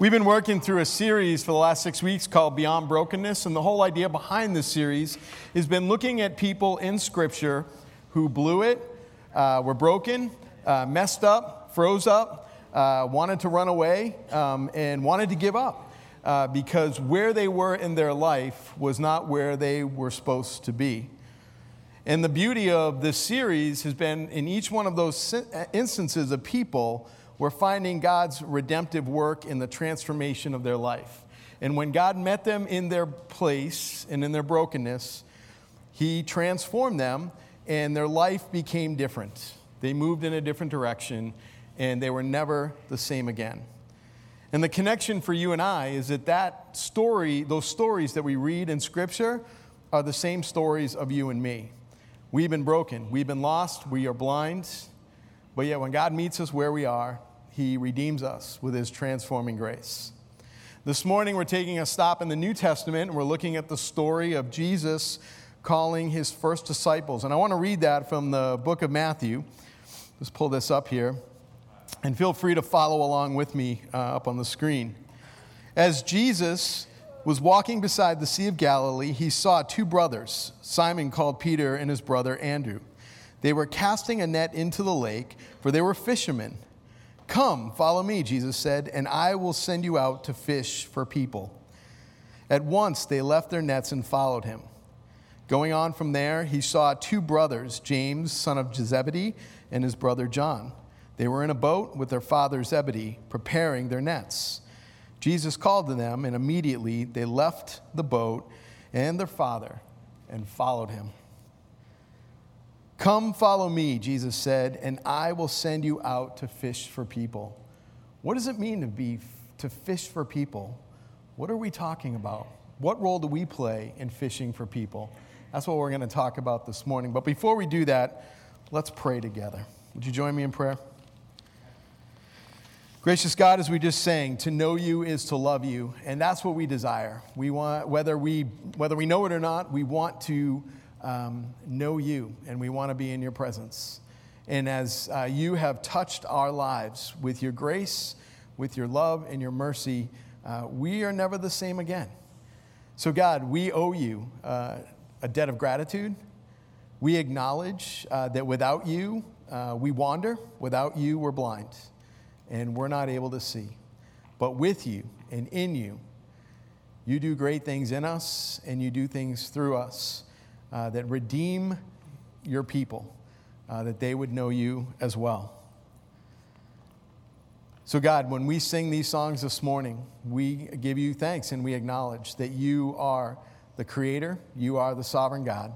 We've been working through a series for the last six weeks called Beyond Brokenness, and the whole idea behind this series has been looking at people in Scripture who blew it, uh, were broken, uh, messed up, froze up, uh, wanted to run away, um, and wanted to give up uh, because where they were in their life was not where they were supposed to be. And the beauty of this series has been in each one of those instances of people were finding God's redemptive work in the transformation of their life. And when God met them in their place and in their brokenness, He transformed them and their life became different. They moved in a different direction and they were never the same again. And the connection for you and I is that that story, those stories that we read in Scripture, are the same stories of you and me. We've been broken, we've been lost, we are blind, but yet when God meets us where we are, he redeems us with His transforming grace. This morning, we're taking a stop in the New Testament and we're looking at the story of Jesus calling his first disciples. And I want to read that from the book of Matthew. Let's pull this up here. And feel free to follow along with me uh, up on the screen. As Jesus was walking beside the Sea of Galilee, he saw two brothers, Simon called Peter and his brother Andrew. They were casting a net into the lake, for they were fishermen. Come, follow me, Jesus said, and I will send you out to fish for people. At once they left their nets and followed him. Going on from there, he saw two brothers, James, son of Zebedee, and his brother John. They were in a boat with their father Zebedee, preparing their nets. Jesus called to them, and immediately they left the boat and their father and followed him. Come follow me, Jesus said, and I will send you out to fish for people. What does it mean to be to fish for people? What are we talking about? What role do we play in fishing for people? That's what we're going to talk about this morning. But before we do that, let's pray together. Would you join me in prayer? Gracious God, as we just sang, to know you is to love you, and that's what we desire. We want, whether we, whether we know it or not, we want to um, know you and we want to be in your presence. And as uh, you have touched our lives with your grace, with your love, and your mercy, uh, we are never the same again. So, God, we owe you uh, a debt of gratitude. We acknowledge uh, that without you, uh, we wander. Without you, we're blind and we're not able to see. But with you and in you, you do great things in us and you do things through us uh, that redeem your people, uh, that they would know you as well. So, God, when we sing these songs this morning, we give you thanks and we acknowledge that you are the Creator, you are the sovereign God,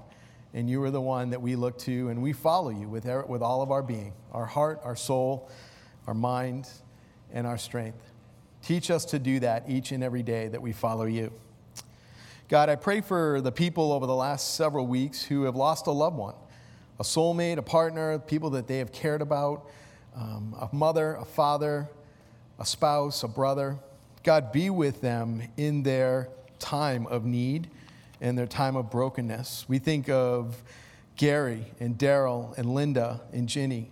and you are the one that we look to and we follow you with, with all of our being our heart, our soul, our mind, and our strength. Teach us to do that each and every day that we follow you. God, I pray for the people over the last several weeks who have lost a loved one, a soulmate, a partner, people that they have cared about, um, a mother, a father, a spouse, a brother. God, be with them in their time of need and their time of brokenness. We think of Gary and Daryl and Linda and Ginny.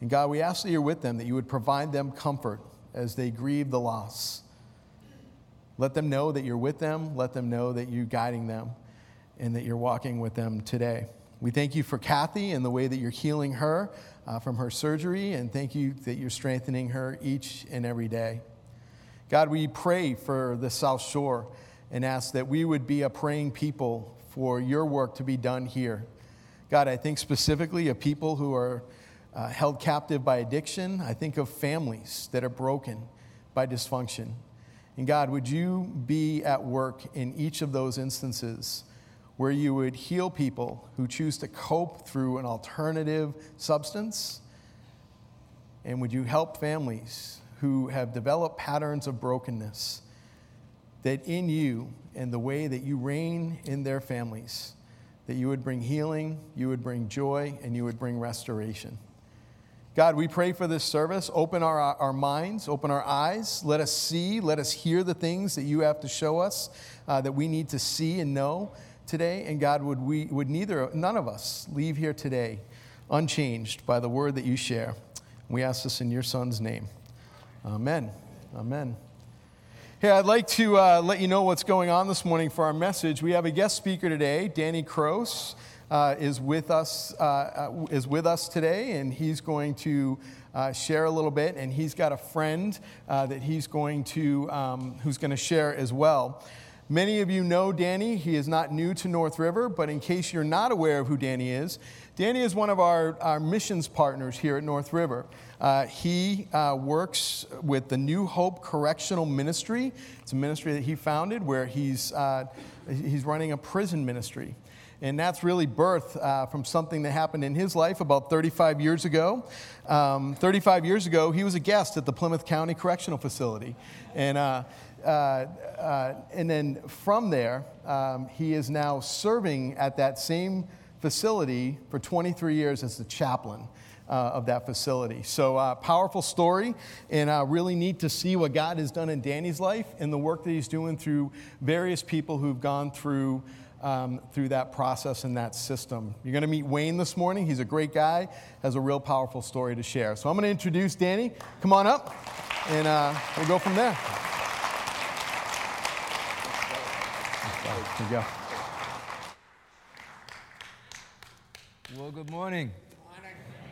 And God, we ask that you're with them, that you would provide them comfort as they grieve the loss. Let them know that you're with them. Let them know that you're guiding them and that you're walking with them today. We thank you for Kathy and the way that you're healing her uh, from her surgery, and thank you that you're strengthening her each and every day. God, we pray for the South Shore and ask that we would be a praying people for your work to be done here. God, I think specifically of people who are uh, held captive by addiction. I think of families that are broken by dysfunction. And God, would you be at work in each of those instances where you would heal people who choose to cope through an alternative substance? And would you help families who have developed patterns of brokenness that in you and the way that you reign in their families, that you would bring healing, you would bring joy, and you would bring restoration? God, we pray for this service. Open our, our minds, open our eyes. Let us see, let us hear the things that you have to show us uh, that we need to see and know today. And God, would, we, would neither, none of us leave here today unchanged by the word that you share. We ask this in your Son's name. Amen. Amen. Hey, I'd like to uh, let you know what's going on this morning for our message. We have a guest speaker today, Danny Kroos. Uh, is with us uh, uh, is with us today, and he's going to uh, share a little bit. And he's got a friend uh, that he's going to um, who's going to share as well. Many of you know Danny. He is not new to North River, but in case you're not aware of who Danny is, Danny is one of our, our missions partners here at North River. Uh, he uh, works with the New Hope Correctional Ministry. It's a ministry that he founded where he's, uh, he's running a prison ministry. And that's really birth uh, from something that happened in his life about 35 years ago. Um, 35 years ago, he was a guest at the Plymouth County Correctional Facility. And uh, uh, uh, and then from there, um, he is now serving at that same facility for 23 years as the chaplain. Uh, of that facility. So, uh, powerful story, and uh, really neat to see what God has done in Danny's life and the work that he's doing through various people who've gone through. Um, through that process and that system. You're going to meet Wayne this morning. He's a great guy, has a real powerful story to share. So I'm going to introduce Danny. Come on up, and uh, we'll go from there. Here you go. Well, good morning.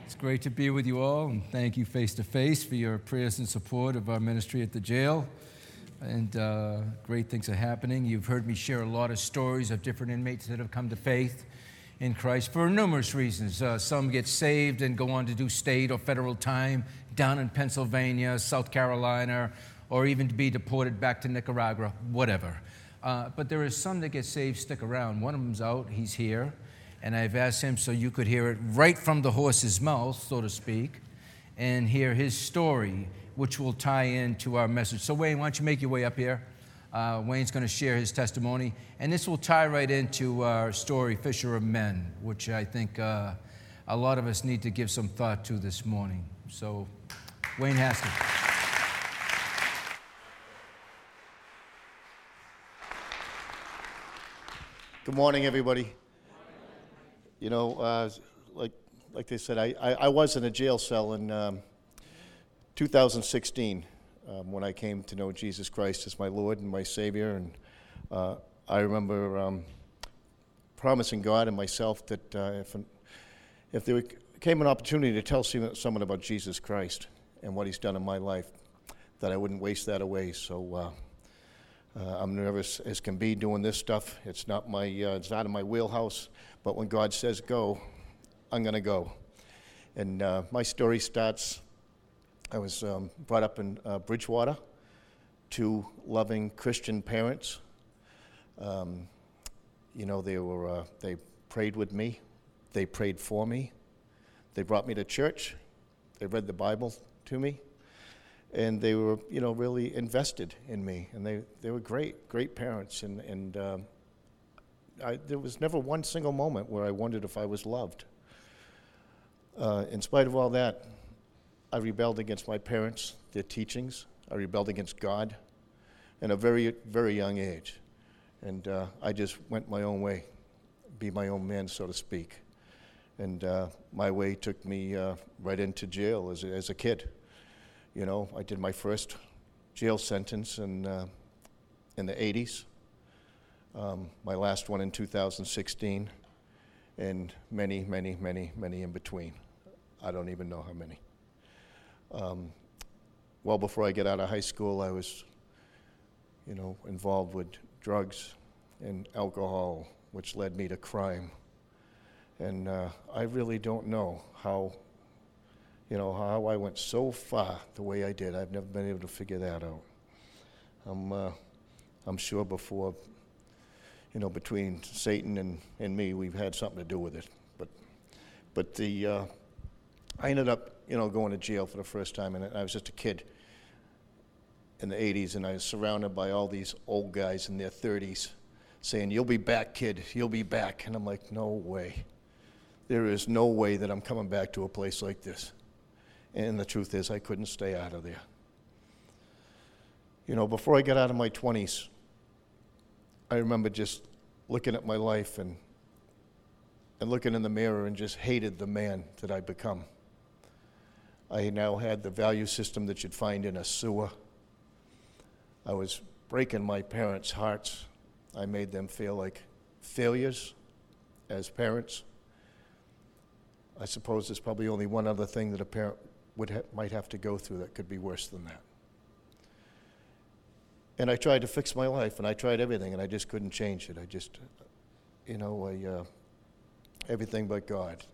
It's great to be with you all, and thank you face to face for your prayers and support of our ministry at the jail. And uh, great things are happening. You've heard me share a lot of stories of different inmates that have come to faith in Christ for numerous reasons. Uh, some get saved and go on to do state or federal time down in Pennsylvania, South Carolina, or even to be deported back to Nicaragua, whatever. Uh, but there is some that get saved, stick around. One of them's out, he's here. And I've asked him so you could hear it right from the horse's mouth, so to speak, and hear his story, which will tie into our message. So, Wayne, why don't you make your way up here? Uh, Wayne's going to share his testimony, and this will tie right into our story, Fisher of Men, which I think uh, a lot of us need to give some thought to this morning. So, Wayne Haskins. Good morning, everybody. You know, uh, like, like they said, I, I, I, was in a jail cell in um, 2016 um, when I came to know Jesus Christ as my Lord and my Savior. And uh, I remember um, promising God and myself that uh, if, if there came an opportunity to tell someone about Jesus Christ and what He's done in my life, that I wouldn't waste that away. So uh, uh, I'm nervous as can be doing this stuff. It's not my, uh, it's not in my wheelhouse. But when God says go, I'm going to go. And uh, my story starts. I was um, brought up in uh, Bridgewater, two loving Christian parents. Um, you know, they were uh, they prayed with me. They prayed for me. They brought me to church. They read the Bible to me and they were, you know, really invested in me, and they, they were great, great parents, and, and um, I, there was never one single moment where I wondered if I was loved. Uh, in spite of all that, I rebelled against my parents, their teachings. I rebelled against God in a very, very young age. And uh, I just went my own way, be my own man, so to speak. And uh, my way took me uh, right into jail as a, as a kid. You know, I did my first jail sentence in, uh, in the 80s, um, my last one in 2016, and many, many, many, many in between. I don't even know how many. Um, well before I get out of high school, I was, you know, involved with drugs and alcohol, which led me to crime. And uh, I really don't know how you know, how I went so far the way I did. I've never been able to figure that out. I'm, uh, I'm sure before, you know, between Satan and, and me, we've had something to do with it. But, but the, uh, I ended up, you know, going to jail for the first time, and I was just a kid in the 80s, and I was surrounded by all these old guys in their 30s saying, You'll be back, kid, you'll be back. And I'm like, No way. There is no way that I'm coming back to a place like this. And the truth is, I couldn't stay out of there. You know, before I got out of my 20s, I remember just looking at my life and, and looking in the mirror and just hated the man that I'd become. I now had the value system that you'd find in a sewer. I was breaking my parents' hearts. I made them feel like failures as parents. I suppose there's probably only one other thing that a parent would ha- might have to go through that could be worse than that. And I tried to fix my life, and I tried everything, and I just couldn't change it. I just, you know, I, uh, everything but God,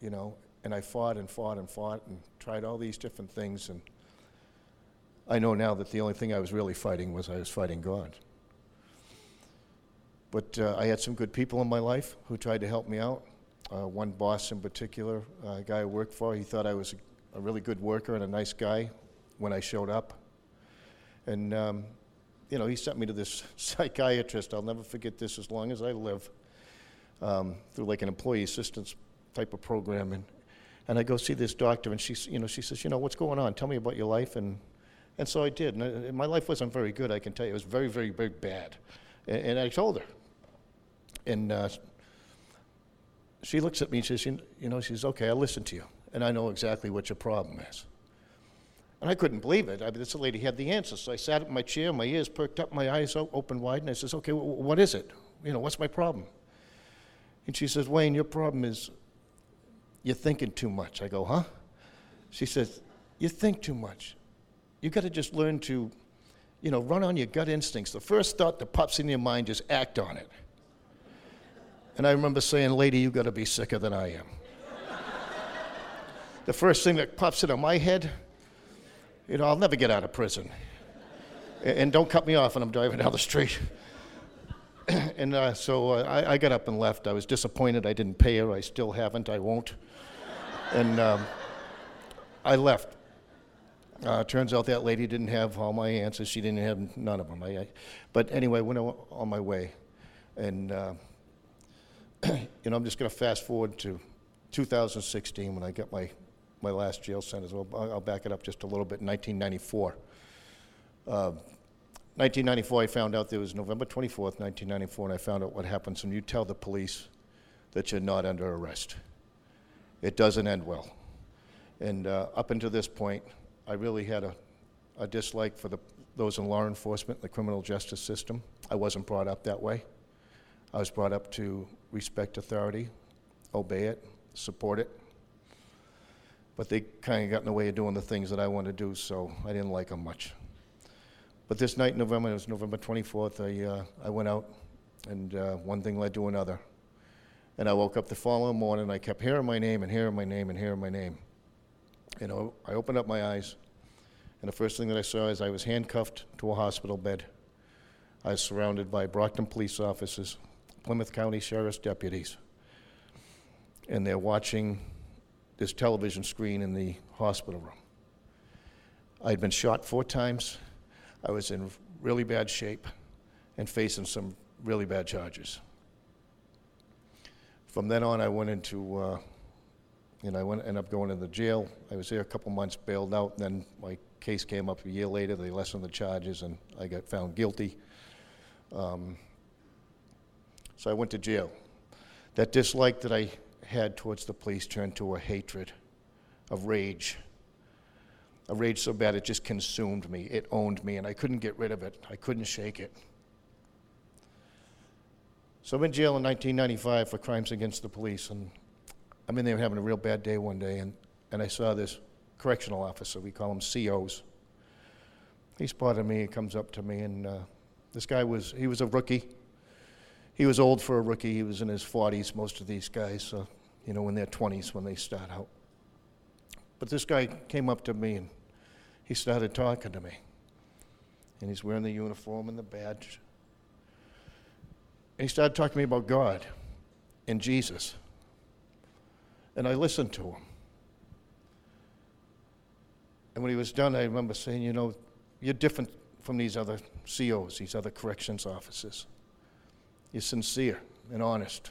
you know. And I fought and fought and fought and tried all these different things, and I know now that the only thing I was really fighting was I was fighting God. But uh, I had some good people in my life who tried to help me out. Uh, one boss in particular, uh, a guy I worked for, he thought I was a, a, really good worker and a nice guy when I showed up. And, um, you know, he sent me to this psychiatrist. I'll never forget this as long as I live, um, through like an employee assistance type of program. And, and I go see this doctor, and she, you know, she says, you know, what's going on? Tell me about your life. And, and so I did. And, I, my life wasn't very good, I can tell you. It was very, very, very bad. And, and I told her. And uh, she looks at me and says, you know, she says, okay, I'll listen to you. And I know exactly what your problem is. And I couldn't believe it. I mean, this lady had the answer. So I sat in my chair, my ears perked up, my eyes open wide, and I says, okay, what is it? You know, what's my problem? And she says, Wayne, your problem is you're thinking too much. I go, huh? She says, you think too much. You got to just learn to, you know, run on your gut instincts. The first thought that pops in your mind, just act on it. And I remember saying, Lady, you got to be sicker than I am. the first thing that pops into my head, you know, I'll never get out of prison. and don't cut me off when I'm driving down the street. and uh, so uh, I, I, got up and left. I was disappointed I didn't pay her. I still haven't. I won't. And um, I left. Uh, turns out that lady didn't have all my answers. She didn't have none of them. I, I, but anyway, I went on my way. And uh, you know, I'm just going to fast forward to 2016 when I got my, my last jail sentence. Well, I'll back it up just a little bit. 1994. Uh, 1994, I found out there was November 24th, 1994, and I found out what happens when you tell the police that you're not under arrest. It doesn't end well. And uh, up until this point, I really had a, a dislike for the, those in law enforcement, the criminal justice system. I wasn't brought up that way. I was brought up to respect authority, obey it, support it. But they kind of got in the way of doing the things that I wanted to do, so I didn't like them much. But this night in November, it was November 24th, I, uh, I went out, and uh, one thing led to another. And I woke up the following morning, and I kept hearing my name and hearing my name and hearing my name. You know, I opened up my eyes, and the first thing that I saw is I was handcuffed to a hospital bed. I was surrounded by Brockton police officers, Plymouth County Sheriff's deputies, and they're watching this television screen in the hospital room. I'd been shot four times. I was in really bad shape and facing some really bad charges. From then on, I went into, uh, you know, I went, ended up going into jail. I was there a couple months, bailed out, and then my case came up a year later. They lessened the charges, and I got found guilty. Um, so I went to jail. That dislike that I had towards the police turned to a hatred, a rage. A rage so bad it just consumed me. It owned me, and I couldn't get rid of it. I couldn't shake it. So I'm in jail in 1995 for crimes against the police, and I'm in there having a real bad day one day, and, and I saw this correctional officer. We call them COs. He spotted me. He comes up to me, and uh, this guy was he was a rookie he was old for a rookie. He was in his 40s, most of these guys, so, you know, in their 20s when they start out. But this guy came up to me and he started talking to me. And he's wearing the uniform and the badge. He started talking to me about God and Jesus. And I listened to him. And when he was done, I remember saying, You know, you're different from these other COs, these other corrections officers. You're sincere and honest,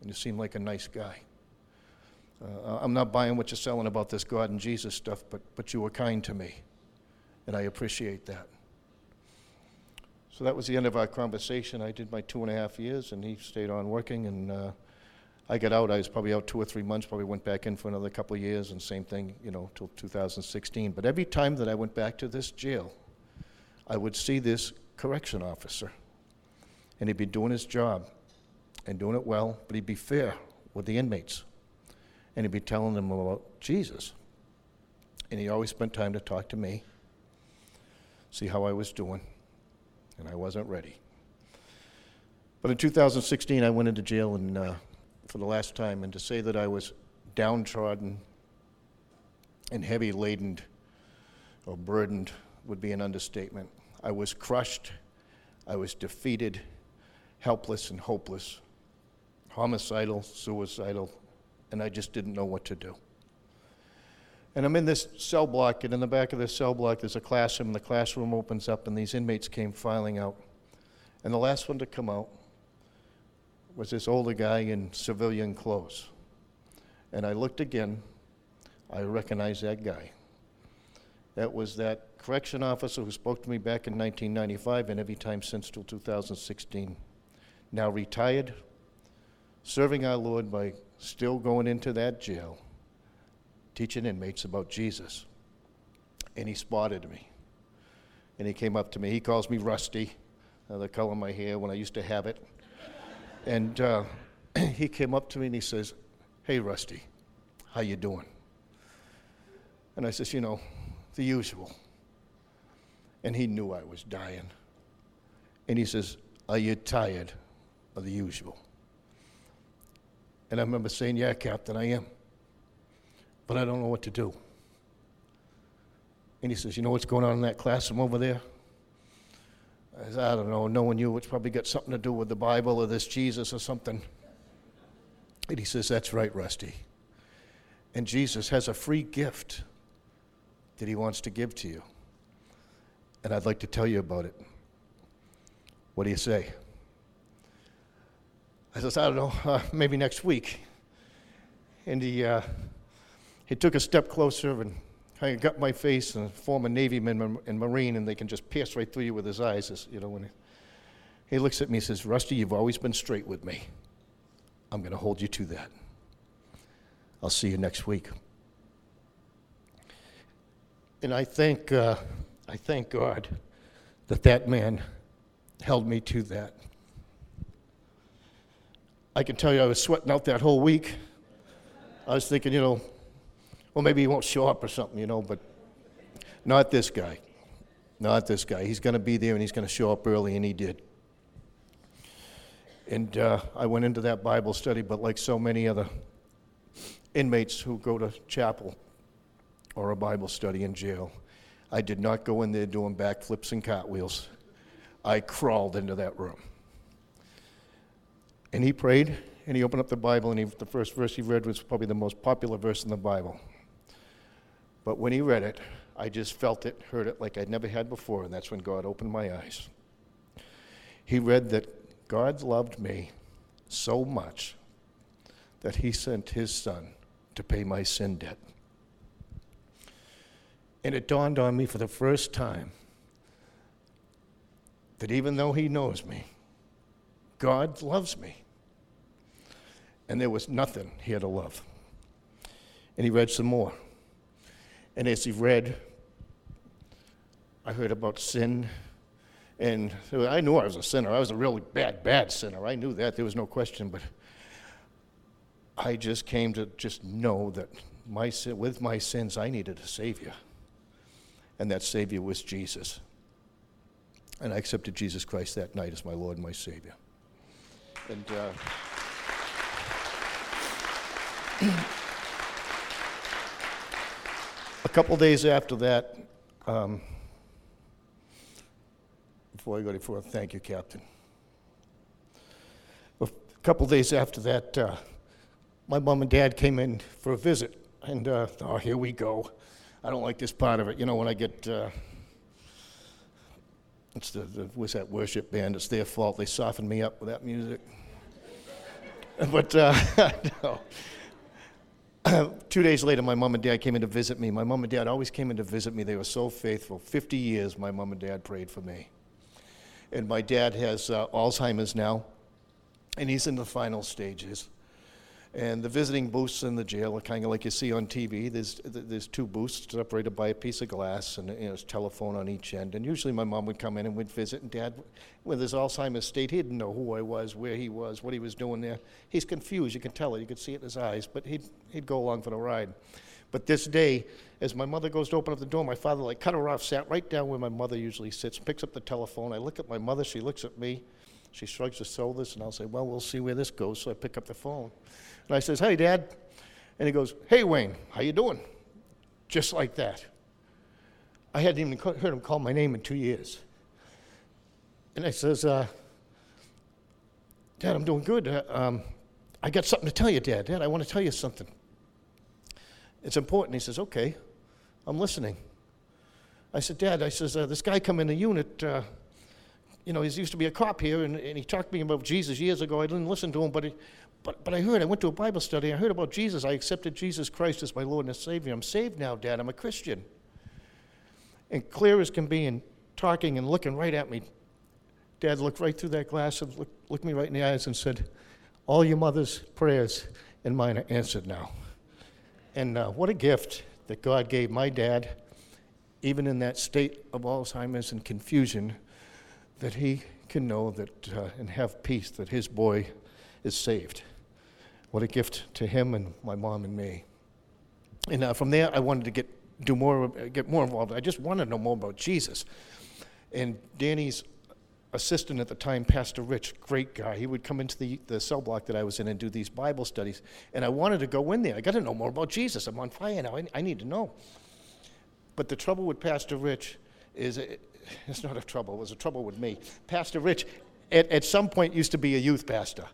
and you seem like a nice guy. Uh, I'm not buying what you're selling about this God and Jesus stuff, but, but you were kind to me, and I appreciate that. So that was the end of our conversation. I did my two and a half years, and he stayed on working, and uh, I got out. I was probably out two or three months, probably went back in for another couple of years, and same thing, you know, till 2016. But every time that I went back to this jail, I would see this correction officer. And he'd be doing his job and doing it well, but he'd be fair with the inmates. And he'd be telling them about Jesus. And he always spent time to talk to me, see how I was doing, and I wasn't ready. But in 2016, I went into jail and, uh, for the last time, and to say that I was downtrodden and heavy laden or burdened would be an understatement. I was crushed, I was defeated, helpless, and hopeless, homicidal, suicidal, and I just didn't know what to do. And I'm in this cell block, and in the back of this cell block, there's a classroom, and the classroom opens up, and these inmates came filing out. And the last one to come out was this older guy in civilian clothes. And I looked again, I recognized that guy. That was that correction officer who spoke to me back in 1995 and every time since till 2016. Now retired, serving our Lord by still going into that jail, teaching inmates about Jesus. And he spotted me. And he came up to me. He calls me Rusty, uh, the color of my hair when I used to have it. And uh, he came up to me and he says, "Hey, Rusty, how you doing?" And I says, "You know, the usual." And he knew I was dying. And he says, "Are you tired of the usual?" And I remember saying, "Yeah, Captain, I am, but I don't know what to do." And he says, "You know what's going on in that classroom over there?" I said, I don't know, knowing you, it's probably got something to do with the Bible or this Jesus or something. And he says, That's right, Rusty. And Jesus has a free gift that he wants to give to you. And I'd like to tell you about it. What do you say? I says, I don't know, uh, maybe next week. And he, uh, he took a step closer and kind of got my face and a former Navy man and Marine, and they can just pierce right through you with his eyes. You know, when he, he looks at me and says, Rusty, you've always been straight with me. I'm going to hold you to that. I'll see you next week. And I thank, uh, I thank God that that man held me to that. I can tell you I was sweating out that whole week. I was thinking, you know, well, maybe he won't show up or something, you know, but not this guy. Not this guy. He's going to be there and he's going to show up early, and he did. And uh, I went into that Bible study, but like so many other inmates who go to chapel or a Bible study in jail, I did not go in there doing backflips and cartwheels. I crawled into that room. And he prayed, and he opened up the Bible, and he, the first verse he read was probably the most popular verse in the Bible. But when he read it, I just felt it, heard it like I'd never had before, and that's when God opened my eyes. He read that God loved me so much that he sent his son to pay my sin debt. And it dawned on me for the first time that even though he knows me, God loves me. And there was nothing he had to love. And he read some more. And as he read, I heard about sin. And I knew I was a sinner. I was a really bad, bad sinner. I knew that. There was no question. But I just came to just know that my sin, with my sins, I needed a Savior. And that Savior was Jesus. And I accepted Jesus Christ that night as my Lord and my Savior. And. Uh, A couple days after that, um, before I go any further, thank you, Captain. A couple days after that, uh, my mom and dad came in for a visit, and uh, oh, here we go. I don't like this part of it. You know, when I get, uh, it's the, the that worship band? It's their fault. They soften me up with that music. but uh, no. two days later, my mom and dad came in to visit me. My mom and dad always came in to visit me. They were so faithful. 50 years, my mom and dad prayed for me. And my dad has uh, Alzheimer's now, and he's in the final stages. And the visiting booths in the jail are kind of like you see on TV. There's, there's two booths separated by a piece of glass and you know, there's a telephone on each end. And usually my mom would come in and we'd visit, and dad, with his Alzheimer's state, he didn't know who I was, where he was, what he was doing there. He's confused, you can tell it, you could see it in his eyes, but he'd, he'd go along for the ride. But this day, as my mother goes to open up the door, my father like cut her off, sat right down where my mother usually sits, picks up the telephone. I look at my mother, she looks at me, she shrugs her shoulders, and I'll say, Well, we'll see where this goes. So I pick up the phone. And I says, Hey, Dad. And he goes, Hey, Wayne, how you doing? Just like that. I hadn't even heard him call my name in two years. And I says, uh, Dad, I'm doing good. Uh, um, I got something to tell you, Dad. Dad, I want to tell you something. It's important. He says, Okay, I'm listening. I said, Dad, I says, uh, this guy come in the unit, uh, you know, he used to be a cop here, and, and he talked to me about Jesus years ago. I didn't listen to him, but, he, but, but I heard, I went to a Bible study, I heard about Jesus. I accepted Jesus Christ as my Lord and Savior. I'm saved now, Dad. I'm a Christian. And clear as can be, and talking and looking right at me, Dad looked right through that glass and looked, looked me right in the eyes and said, All your mother's prayers and mine are answered now. And uh, what a gift that God gave my dad, even in that state of Alzheimer's and confusion, that he can know that uh, and have peace that his boy is saved. What a gift to him and my mom and me. And uh, from there, I wanted to get do more, get more involved. I just wanted to know more about Jesus. And Danny's assistant at the time, Pastor Rich, great guy. He would come into the, the cell block that I was in and do these Bible studies. And I wanted to go in there. I got to know more about Jesus. I'm on fire now. I, I need to know. But the trouble with Pastor Rich is it, it's not a trouble, it was a trouble with me. Pastor Rich, at, at some point, used to be a youth pastor.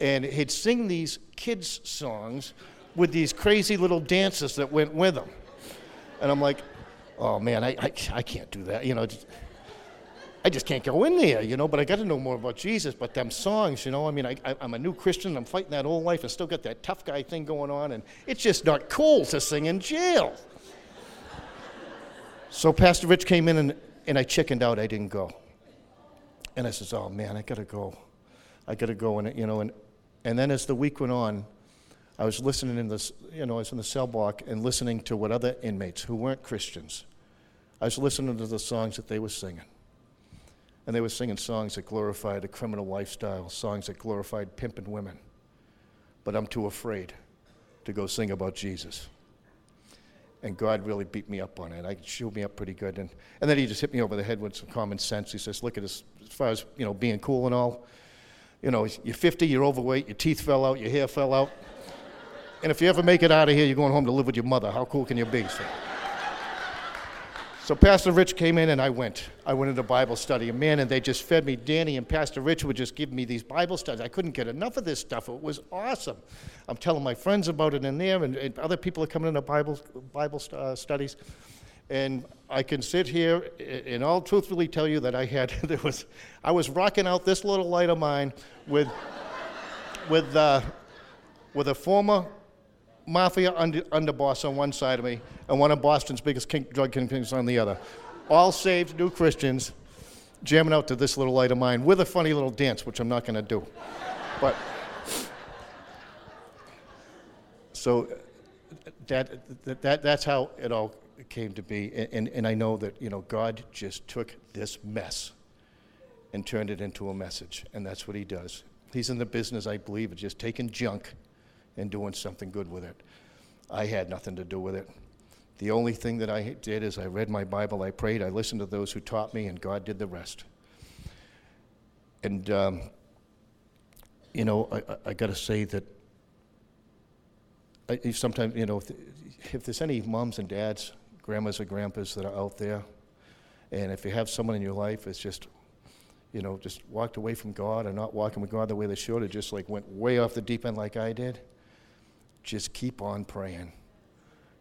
And he'd sing these kids' songs with these crazy little dances that went with them. And I'm like, oh man, I, I, I can't do that. You know, I just can't go in there, you know, but I got to know more about Jesus. But them songs, you know, I mean, I, I, am a new Christian. I'm fighting that old life and still got that tough guy thing going on. And it's just not cool to sing in jail. so Pastor Rich came in and, and I chickened out. I didn't go. And I says, oh, man, I got to go. I got to go. And, you know, and, and then as the week went on, I was listening in this, you know, I was in the cell block and listening to what other inmates who weren't Christians, I was listening to the songs that they were singing. And they were singing songs that glorified a criminal lifestyle, songs that glorified pimping women. But I'm too afraid to go sing about Jesus. And God really beat me up on it. I chewed me up pretty good. And, and then he just hit me over the head with some common sense. He says, look at this, as far as, you know, being cool and all, you know, you're 50, you're overweight, your teeth fell out, your hair fell out. And if you ever make it out of here, you're going home to live with your mother. How cool can you be? So, so Pastor Rich came in and I went. I went into Bible study. And man, and they just fed me. Danny and Pastor Rich would just give me these Bible studies. I couldn't get enough of this stuff. It was awesome. I'm telling my friends about it in there, and, and other people are coming into Bible, Bible uh, studies. And I can sit here and all truthfully tell you that I had, there was, I was rocking out this little light of mine with, with, uh, with a former mafia under, underboss on one side of me and one of Boston's biggest drug kingpins on the other. All saved, new Christians, jamming out to this little light of mine with a funny little dance, which I'm not going to do. But so that, that, that's how it all came to be. And, and I know that, you know, God just took this mess and turned it into a message. And that's what he does. He's in the business, I believe, of just taking junk and doing something good with it. I had nothing to do with it. The only thing that I did is I read my Bible, I prayed, I listened to those who taught me, and God did the rest. And, um, you know, I, I got to say that I, sometimes, you know, if, if there's any moms and dads, grandmas or grandpas that are out there, and if you have someone in your life that's just, you know, just walked away from God or not walking with God the way they should, or just like went way off the deep end like I did, just keep on praying.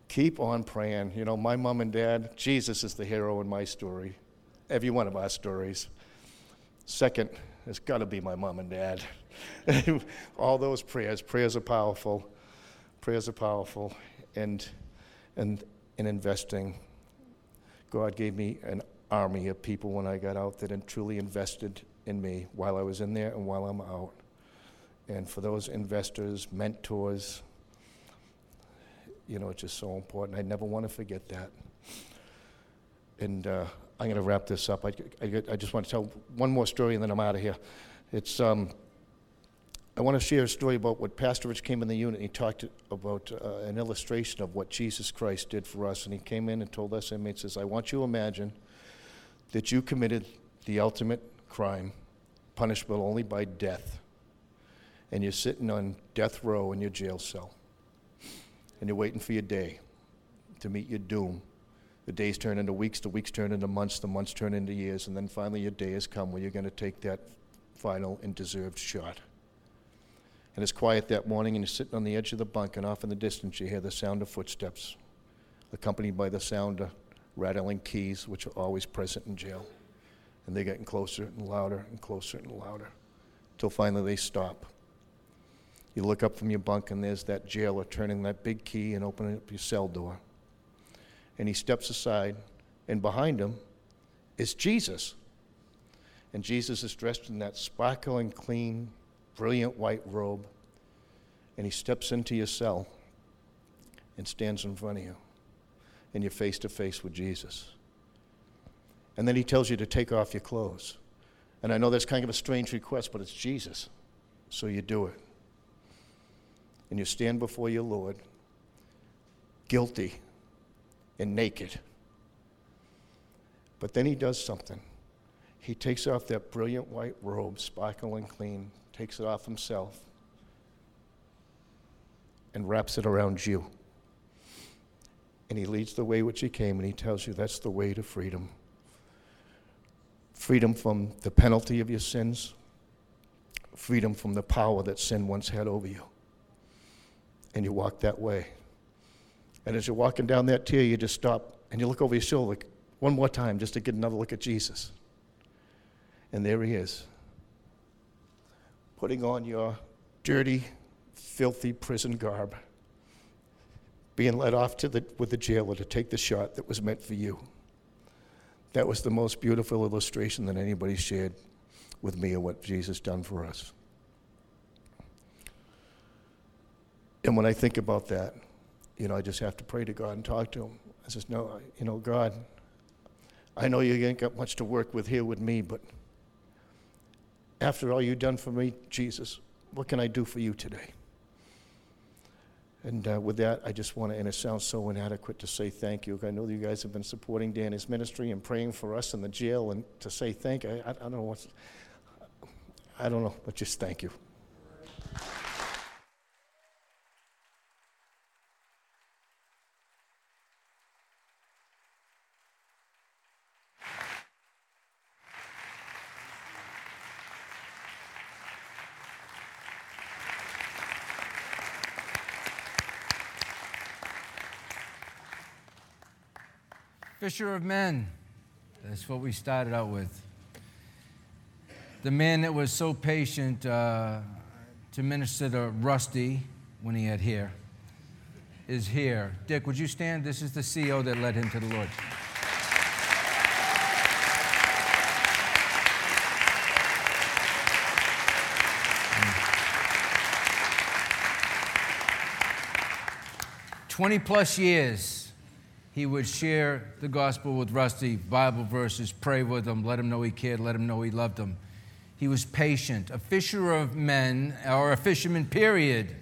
Keep on praying. You know, my mom and dad, Jesus is the hero in my story, every one of our stories. Second, it's got to be my mom and dad. All those prayers, prayers are powerful. Prayers are powerful. And, and in investing, God gave me an army of people when I got out that truly invested in me while I was in there and while I'm out. And for those investors, mentors, you know, it's just so important. I never want to forget that. And uh, I'm going to wrap this up. I, I, I, just want to tell one more story and then I'm out of here. It's, um, I want to share a story about what Pastor Rich came in the unit. And he talked about uh, an illustration of what Jesus Christ did for us. And he came in and told us inmates, says, I want you to imagine that you committed the ultimate crime, punishable only by death. And you're sitting on death row in your jail cell. And you're waiting for your day to meet your doom. The days turn into weeks, the weeks turn into months, the months turn into years, and then finally your day has come where you're going to take that final and deserved shot. And it's quiet that morning, and you're sitting on the edge of the bunk, and off in the distance, you hear the sound of footsteps, accompanied by the sound of rattling keys, which are always present in jail. And they're getting closer and louder and closer and louder, till finally they stop. You look up from your bunk, and there's that jailer turning that big key and opening up your cell door. And he steps aside, and behind him is Jesus. And Jesus is dressed in that sparkling, clean, brilliant white robe, and he steps into your cell and stands in front of you, and you're face to face with Jesus. And then he tells you to take off your clothes. And I know that's kind of a strange request, but it's Jesus. So you do it. And you stand before your Lord, guilty and naked. But then he does something. He takes off that brilliant white robe, sparkling clean, takes it off himself, and wraps it around you. And he leads the way which he came, and he tells you that's the way to freedom freedom from the penalty of your sins, freedom from the power that sin once had over you. And you walk that way. And as you're walking down that tier, you just stop and you look over your shoulder one more time just to get another look at Jesus. And there he is putting on your dirty, filthy prison garb, being led off to the, with the jailer to take the shot that was meant for you. That was the most beautiful illustration that anybody shared with me of what Jesus done for us. And when I think about that, you know, I just have to pray to God and talk to Him. I says, no, you know, God, I know you ain't got much to work with here with me, but after all you've done for me, Jesus, what can I do for you today? And uh, with that, I just want to, and it sounds so inadequate to say thank you. I know you guys have been supporting Danny's ministry and praying for us in the jail, and to say thank you, I, I don't know what's, I don't know, but just thank you. Fisher of men. That's what we started out with. The man that was so patient uh, to minister to Rusty when he had hair is here. Dick, would you stand? This is the CO that led him to the Lord. Twenty plus years he would share the gospel with Rusty, Bible verses, pray with him, let him know he cared, let him know he loved him. He was patient. A fisher of men, or a fisherman, period,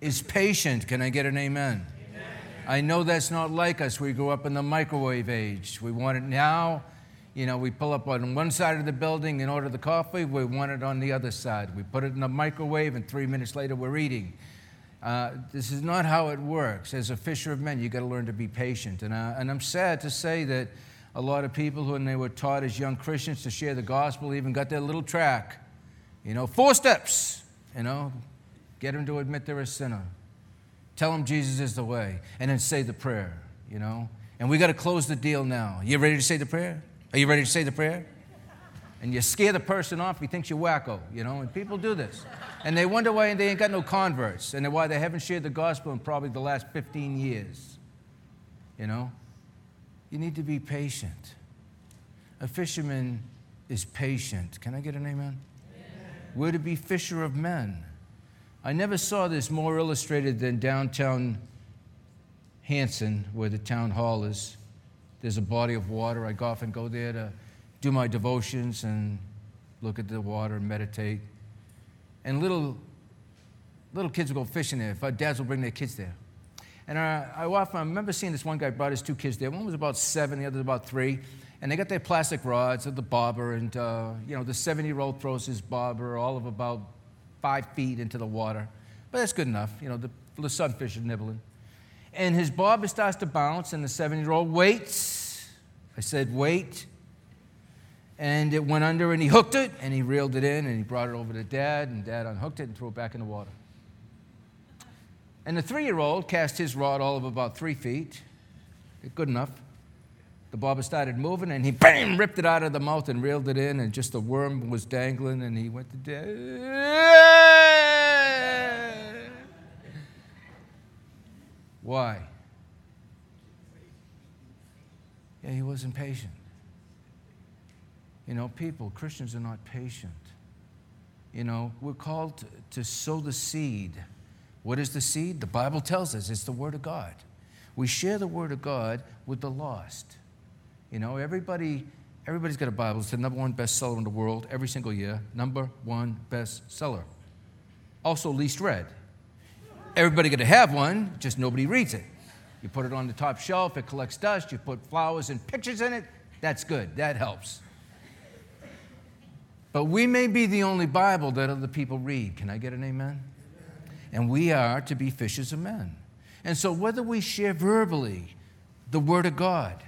is patient. Can I get an amen? amen? I know that's not like us. We grew up in the microwave age. We want it now. You know, we pull up on one side of the building and order the coffee. We want it on the other side. We put it in the microwave, and three minutes later, we're eating. Uh, this is not how it works. As a fisher of men, you've got to learn to be patient. And, uh, and I'm sad to say that a lot of people, when they were taught as young Christians to share the gospel, even got their little tract. You know, four steps, you know, get them to admit they're a sinner. Tell them Jesus is the way, and then say the prayer, you know. And we got to close the deal now. You ready to say the prayer? Are you ready to say the prayer? And you scare the person off, he thinks you're wacko, you know, and people do this. And they wonder why they ain't got no converts and why they haven't shared the gospel in probably the last 15 years. You know? You need to be patient. A fisherman is patient. Can I get an amen? amen. We're to be fisher of men. I never saw this more illustrated than downtown Hanson, where the town hall is. There's a body of water. I go often go there to do my devotions and look at the water and meditate. And little, little kids will go fishing there. Our Dads will bring their kids there. And I, I often I remember seeing this one guy brought his two kids there. One was about seven, the other was about three. And they got their plastic rods of the bobber, and uh, you know the seven-year-old throws his bobber all of about five feet into the water, but that's good enough. You know the, the sunfish are nibbling, and his bobber starts to bounce, and the seven-year-old waits. I said, wait. And it went under, and he hooked it, and he reeled it in, and he brought it over to dad, and dad unhooked it and threw it back in the water. And the three year old cast his rod all of about three feet. Good enough. The bobber started moving and he bam, ripped it out of the mouth and reeled it in, and just the worm was dangling, and he went to death. Why? Yeah, he wasn't patient. You know, people, Christians are not patient. You know, we're called to, to sow the seed what is the seed? The Bible tells us it's the Word of God. We share the Word of God with the lost. You know, everybody, everybody's got a Bible. It's the number one bestseller in the world every single year. Number one bestseller. Also least read. Everybody got to have one, just nobody reads it. You put it on the top shelf, it collects dust, you put flowers and pictures in it, that's good, that helps. But we may be the only Bible that other people read. Can I get an amen? and we are to be fishers of men. And so, whether we share verbally the Word of God,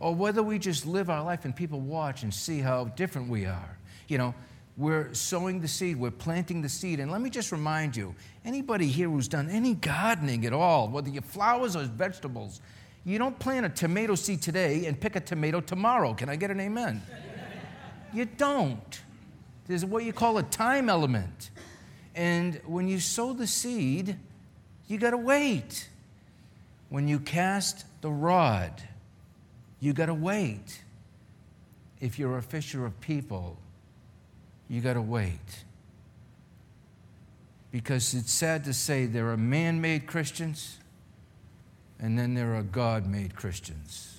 or whether we just live our life and people watch and see how different we are, you know, we're sowing the seed, we're planting the seed. And let me just remind you anybody here who's done any gardening at all, whether you flowers or vegetables, you don't plant a tomato seed today and pick a tomato tomorrow. Can I get an amen? you don't. There's what you call a time element. And when you sow the seed, you got to wait. When you cast the rod, you got to wait. If you're a fisher of people, you got to wait. Because it's sad to say there are man made Christians and then there are God made Christians.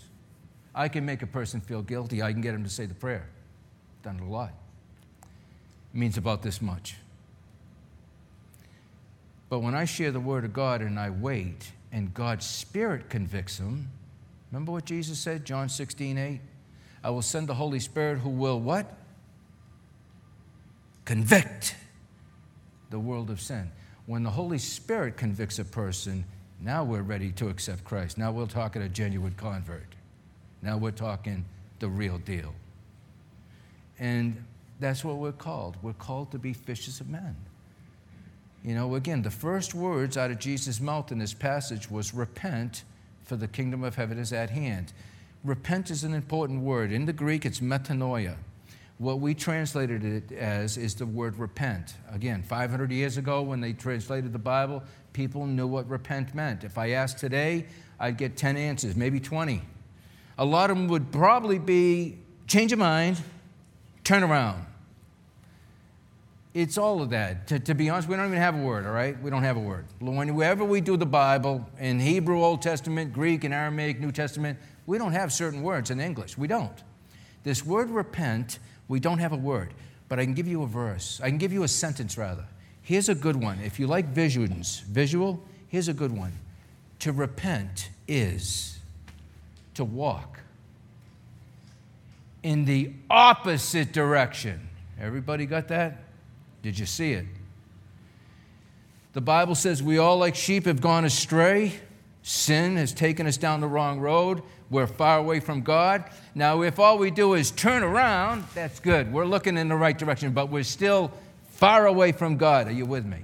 I can make a person feel guilty, I can get him to say the prayer. Done it a lot. Means about this much. But when I share the Word of God and I wait, and God's Spirit convicts them, remember what Jesus said, John 16, 8? I will send the Holy Spirit who will what? Convict the world of sin. When the Holy Spirit convicts a person, now we're ready to accept Christ. Now we're talking a genuine convert. Now we're talking the real deal. And that's what we're called. We're called to be fishers of men. You know, again, the first words out of Jesus' mouth in this passage was repent, for the kingdom of heaven is at hand. Repent is an important word. In the Greek, it's metanoia. What we translated it as is the word repent. Again, 500 years ago, when they translated the Bible, people knew what repent meant. If I asked today, I'd get 10 answers, maybe 20. A lot of them would probably be change your mind, turn around. It's all of that. To, to, be honest, we don't even have a word, all right? We don't have a word. Whenever we do the Bible, in Hebrew, Old Testament, Greek, and Aramaic, New Testament, we don't have certain words in English. We don't. This word repent, we don't have a word. But I can give you a verse. I can give you a sentence, rather. Here's a good one. If you like visions, visual, here's a good one. To repent is to walk in the opposite direction. Everybody got that? Did you see it? The Bible says we all, like sheep, have gone astray. Sin has taken us down the wrong road. We're far away from God. Now, if all we do is turn around, that's good. We're looking in the right direction, but we're still far away from God. Are you with me?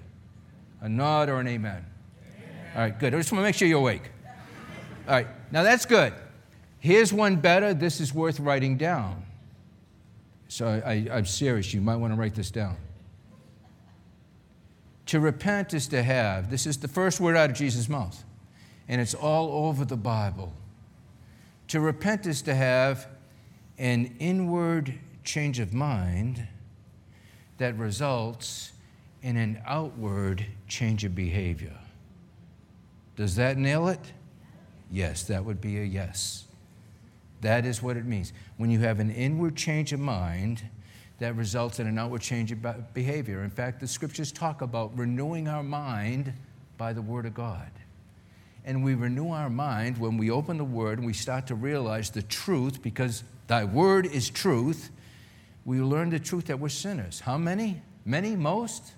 A nod or an amen? amen. All right, good. I just want to make sure you're awake. All right, now that's good. Here's one better. This is worth writing down. So I, am serious. You might want to write this down. To repent is to have. This is the first word out of Jesus' mouth, and it's all over the Bible. To repent is to have an inward change of mind that results in an outward change of behavior. Does that nail it? Yes, that would be a yes. That is what it means. When you have an inward change of mind, that results in an outward change of behavior. In fact, the scriptures talk about renewing our mind by the Word of God. And we renew our mind when we open the Word and we start to realize the truth, because Thy Word is truth. We learn the truth that we're sinners. How many? Many? Most?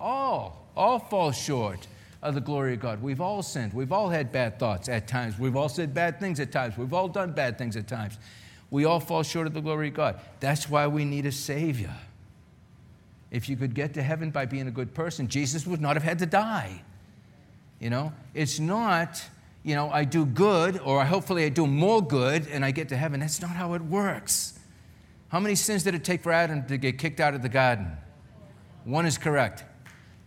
All. All fall short of the glory of God. We've all sinned. We've all had bad thoughts at times. We've all said bad things at times. We've all done bad things at times. We all fall short of the glory of God. That's why we need a Savior. If you could get to heaven by being a good person, Jesus would not have had to die. You know, it's not, you know, I do good or hopefully I do more good and I get to heaven. That's not how it works. How many sins did it take for Adam to get kicked out of the garden? One is correct.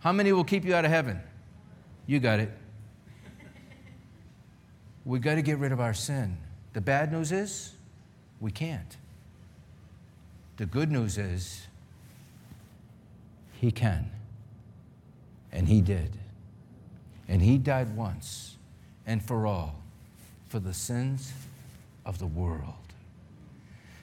How many will keep you out of heaven? You got it. We've got to get rid of our sin. The bad news is we can't. The good news is he can. And he did. And he died once and for all for the sins of the world.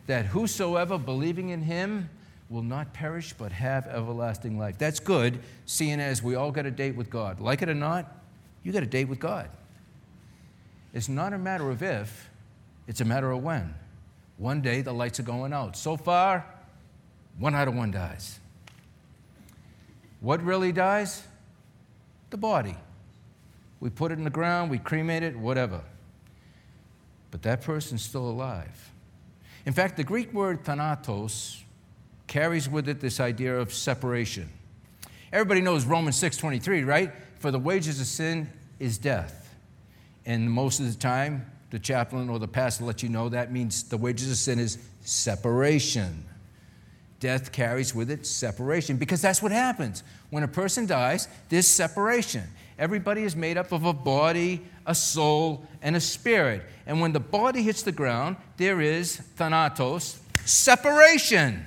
That whosoever believing in him will not perish but have everlasting life. That's good, seeing as we all got a date with God. Like it or not, you got a date with God. It's not a matter of if, it's a matter of when. One day the lights are going out. So far, one out of one dies. What really dies? The body. We put it in the ground, we cremate it, whatever. But that person's still alive. In fact, the Greek word thanatos carries with it this idea of separation. Everybody knows Romans 6:23, right? For the wages of sin is death. And most of the time, the chaplain or the pastor let you know that means the wages of sin is separation. Death carries with it separation because that's what happens. When a person dies, there's separation. Everybody is made up of a body, a soul, and a spirit. And when the body hits the ground, there is thanatos, separation.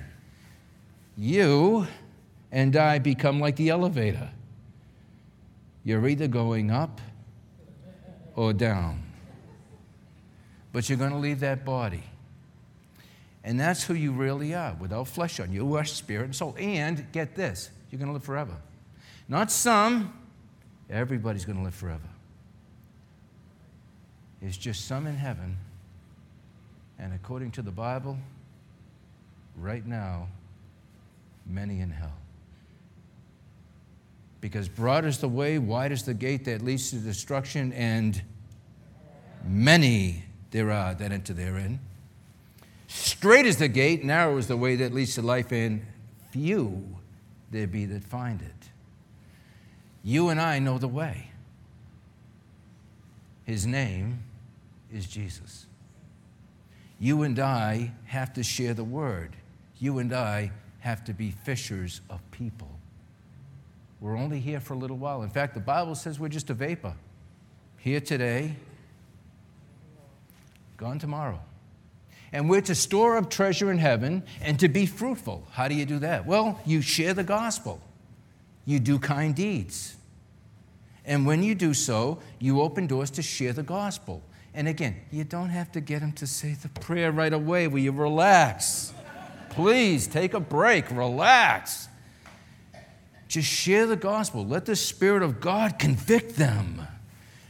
You and I become like the elevator. You're either going up or down but you're going to leave that body. And that's who you really are without flesh on you. You are spirit and soul. And get this you're going to live forever. Not some, everybody's going to live forever. It's just some in heaven. And according to the Bible, right now, many in hell. Because broad is the way, wide is the gate that leads to destruction, and many there are that enter therein. Straight is the gate, narrow is the way that leads to life, and few there be that find it. You and I know the way. His name is Jesus. You and I have to share the word. You and I have to be fishers of people. We're only here for a little while. In fact, the Bible says we're just a vapor. Here today, gone tomorrow. And we're to store up treasure in heaven and to be fruitful. How do you do that? Well, you share the gospel, you do kind deeds. And when you do so, you open doors to share the gospel. And again, you don't have to get them to say the prayer right away. Will you relax? Please take a break, relax. Just share the gospel. Let the Spirit of God convict them.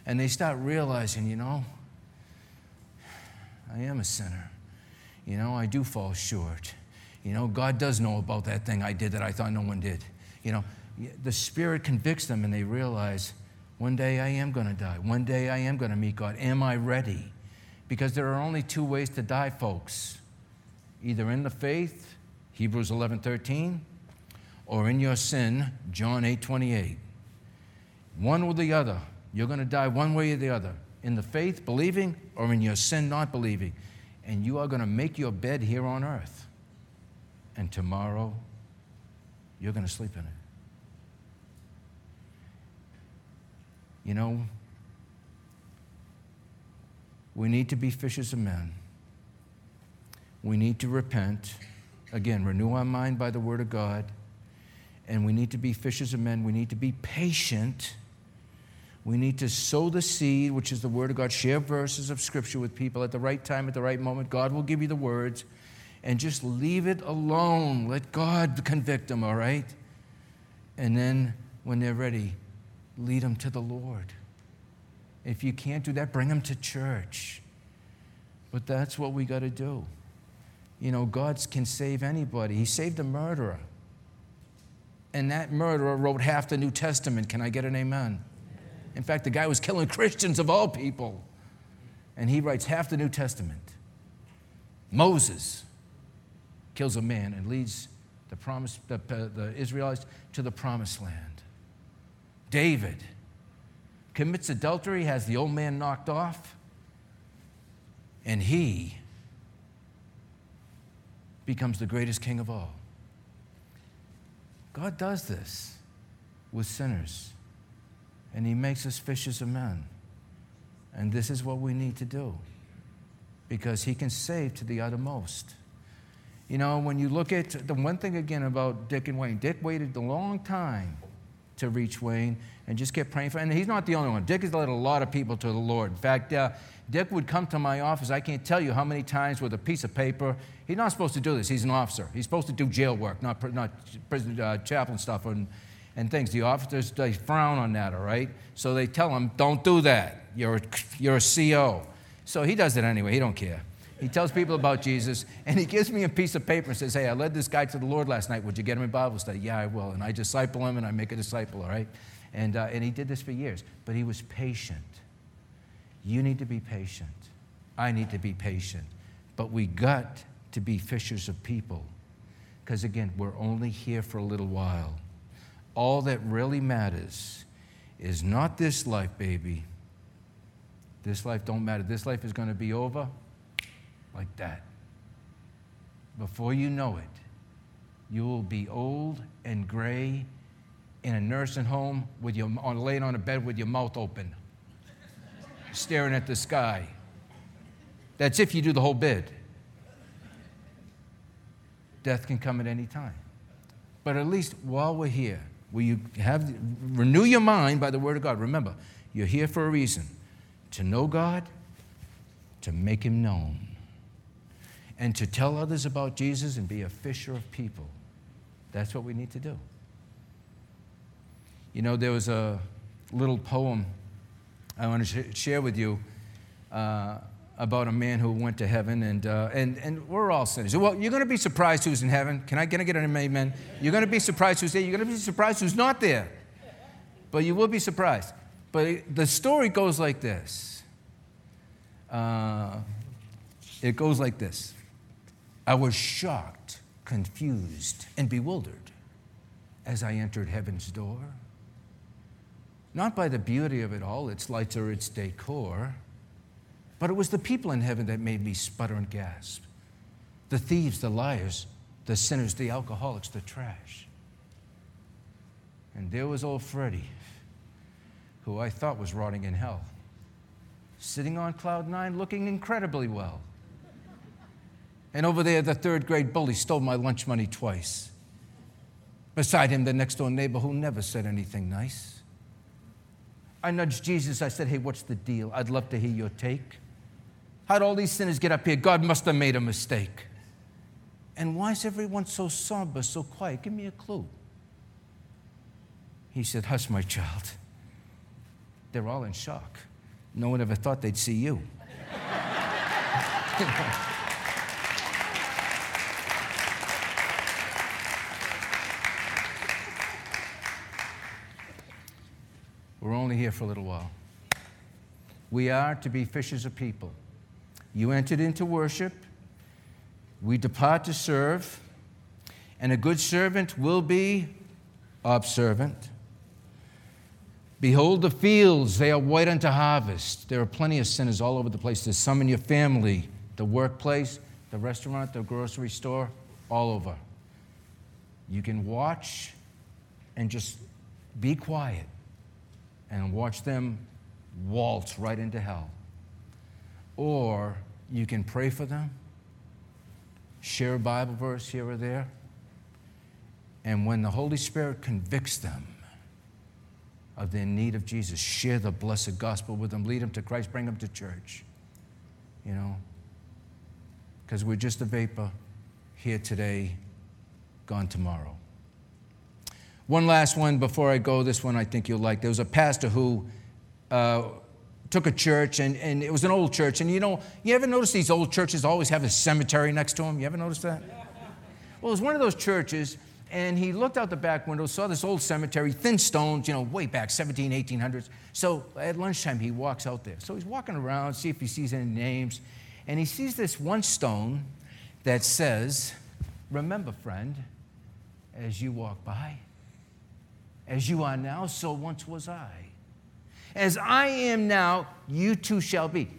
And they start realizing, you know, I am a sinner. You know, I do fall short. You know, God does know about that thing I did that I thought no one did. You know, the Spirit convicts them and they realize one day I am going to die. One day I am going to meet God. Am I ready? Because there are only two ways to die, folks either in the faith, Hebrews 11 13, or in your sin, John 8 28. One or the other. You're going to die one way or the other in the faith, believing, or in your sin, not believing. And you are going to make your bed here on earth. And tomorrow, you're going to sleep in it. You know, we need to be fishers of men. We need to repent. Again, renew our mind by the Word of God. And we need to be fishers of men. We need to be patient. We need to sow the seed, which is the Word of God. Share verses of Scripture with people at the right time, at the right moment. God will give you the words. And just leave it alone. Let God convict them, all right? And then when they're ready, lead them to the Lord. If you can't do that, bring them to church. But that's what we got to do. You know, God can save anybody. He saved a murderer. And that murderer wrote half the New Testament. Can I get an amen? In fact, the guy was killing Christians of all people. And he writes half the New Testament. Moses kills a man and leads the, promise, the, uh, the Israelites to the promised land. David commits adultery, has the old man knocked off, and he becomes the greatest king of all. God does this with sinners, and he makes us fishers of men. And this is what we need to do because he can save to the uttermost. You know, when you look at the one thing again about Dick and Wayne, Dick waited a long time to reach Wayne and just kept praying for him. And he's not the only one. Dick has led a lot of people to the Lord. In fact, uh, Dick would come to my office. I can't tell you how many times with a piece of paper. He's not supposed to do this. He's an officer. He's supposed to do jail work, not, not prison uh, chaplain stuff and, and things. The officers, they frown on that, all right? So they tell him, don't do that. You're a, you're a CO. So he does it anyway. He don't care. He tells people about Jesus, and he gives me a piece of paper and says, Hey, I led this guy to the Lord last night. Would you get him in Bible study? Yeah, I will. And I disciple him and I make a disciple, all right? And, uh, and he did this for years. But he was patient. You need to be patient. I need to be patient. But we got to be fishers of people. Because again, we're only here for a little while. All that really matters is not this life, baby. This life don't matter. This life is going to be over like that. Before you know it, you will be old and gray in a nursing home with your, on, laying on a bed with your mouth open, staring at the sky. That's if you do the whole bid. Death can come at any time. But at least while we're here, will you have renew your mind by the word of God? Remember, you're here for a reason to know God, to make him known and to tell others about Jesus and be a fisher of people. That's what we need to do. You know, there was a little poem I want to sh- share with you uh, about a man who went to heaven, and, uh, and, and we're all sinners. Well, you're going to be surprised who's in heaven. Can I, can I get an amen? You're going to be surprised who's there. You're going to be surprised who's not there. But you will be surprised. But the story goes like this. Uh, it goes like this. I was shocked, confused, and bewildered as I entered heaven's door. Not by the beauty of it all, its lights or its decor, but it was the people in heaven that made me sputter and gasp. The thieves, the liars, the sinners, the alcoholics, the trash. And there was old Freddie, who I thought was rotting in hell, sitting on cloud nine looking incredibly well. And over there, the third grade bully stole my lunch money twice. Beside him, the next door neighbor who never said anything nice. I nudged Jesus. I said, Hey, what's the deal? I'd love to hear your take. How'd all these sinners get up here? God must have made a mistake. And why is everyone so somber, so quiet? Give me a clue. He said, Hush, my child. They're all in shock. No one ever thought they'd see you. We're only here for a little while. We are to be fishers of people. You entered into worship. We depart to serve. And a good servant will be observant. Behold the fields, they are white unto harvest. There are plenty of sinners all over the place. There's some in your family, the workplace, the restaurant, the grocery store, all over. You can watch and just be quiet and watch them waltz right into hell. Or you can pray for them, share a Bible verse here or there, And when the Holy Spirit convicts them of their need of Jesus, share the blessed gospel with them, lead them to Christ, bring them to church. You know? Because we're just a vapor here today, gone tomorrow. One last one before I go. This one I think you'll like. There was a pastor who uh, took a church, and, and it was an old church. And you know, you ever notice these old churches always have a cemetery next to them? You ever notice that? Well, it was one of those churches, and he looked out the back window, saw this old cemetery, thin stones, you know, way back, 17, 1800s. So at lunchtime, he walks out there. So he's walking around, see if he sees any names, and he sees this one stone that says, Remember, friend, as you walk by, as you are now, so once was I. As I am now, you too shall be.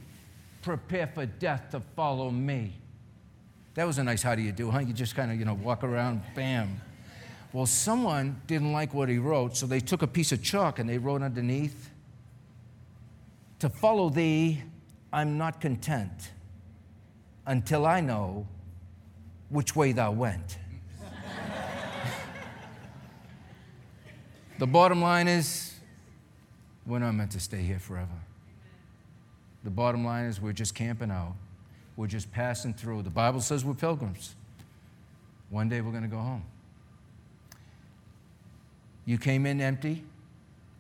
Prepare for death to follow me. That was a nice how do you do, huh? You just kind of, you know, walk around, bam. Well, someone didn't like what he wrote, so they took a piece of chalk and they wrote underneath, To follow thee, I'm not content until I know which way thou went. the bottom line is, we're not meant to stay here forever. The bottom line is, we're just camping out. We're just passing through. The Bible says we're pilgrims. One day we're going to go home. You came in empty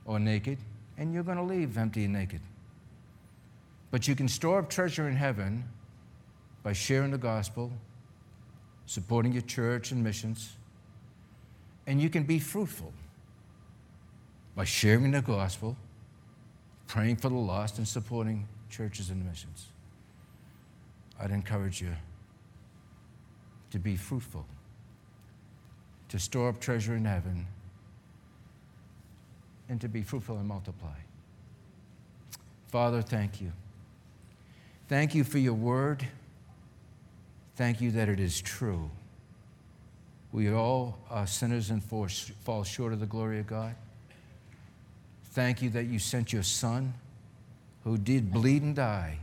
or naked, and you're going to leave empty and naked. But you can store up treasure in heaven by sharing the gospel, supporting your church and missions, and you can be fruitful by sharing the gospel, praying for the lost, and supporting churches and missions. I'd encourage you to be fruitful, to store up treasure in heaven, and to be fruitful and multiply. Father, thank you. Thank you for your word. Thank you that it is true. We all are sinners and fall short of the glory of God. Thank you that you sent your Son who did bleed and die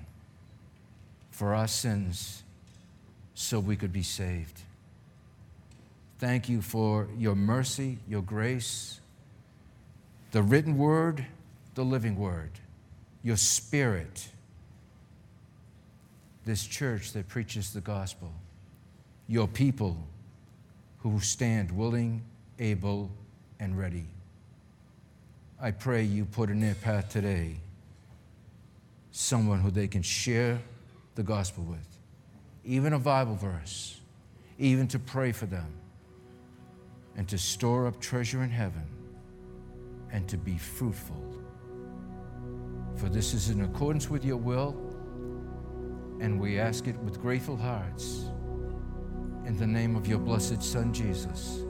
for our sins so we could be saved. Thank you for your mercy, your grace, the written word, the living word, your spirit, this church that preaches the gospel, your people who stand willing, able, and ready. I pray you put in their path today someone who they can share the gospel with, even a Bible verse, even to pray for them, and to store up treasure in heaven, and to be fruitful. For this is in accordance with your will, and we ask it with grateful hearts. In the name of your blessed Son, Jesus.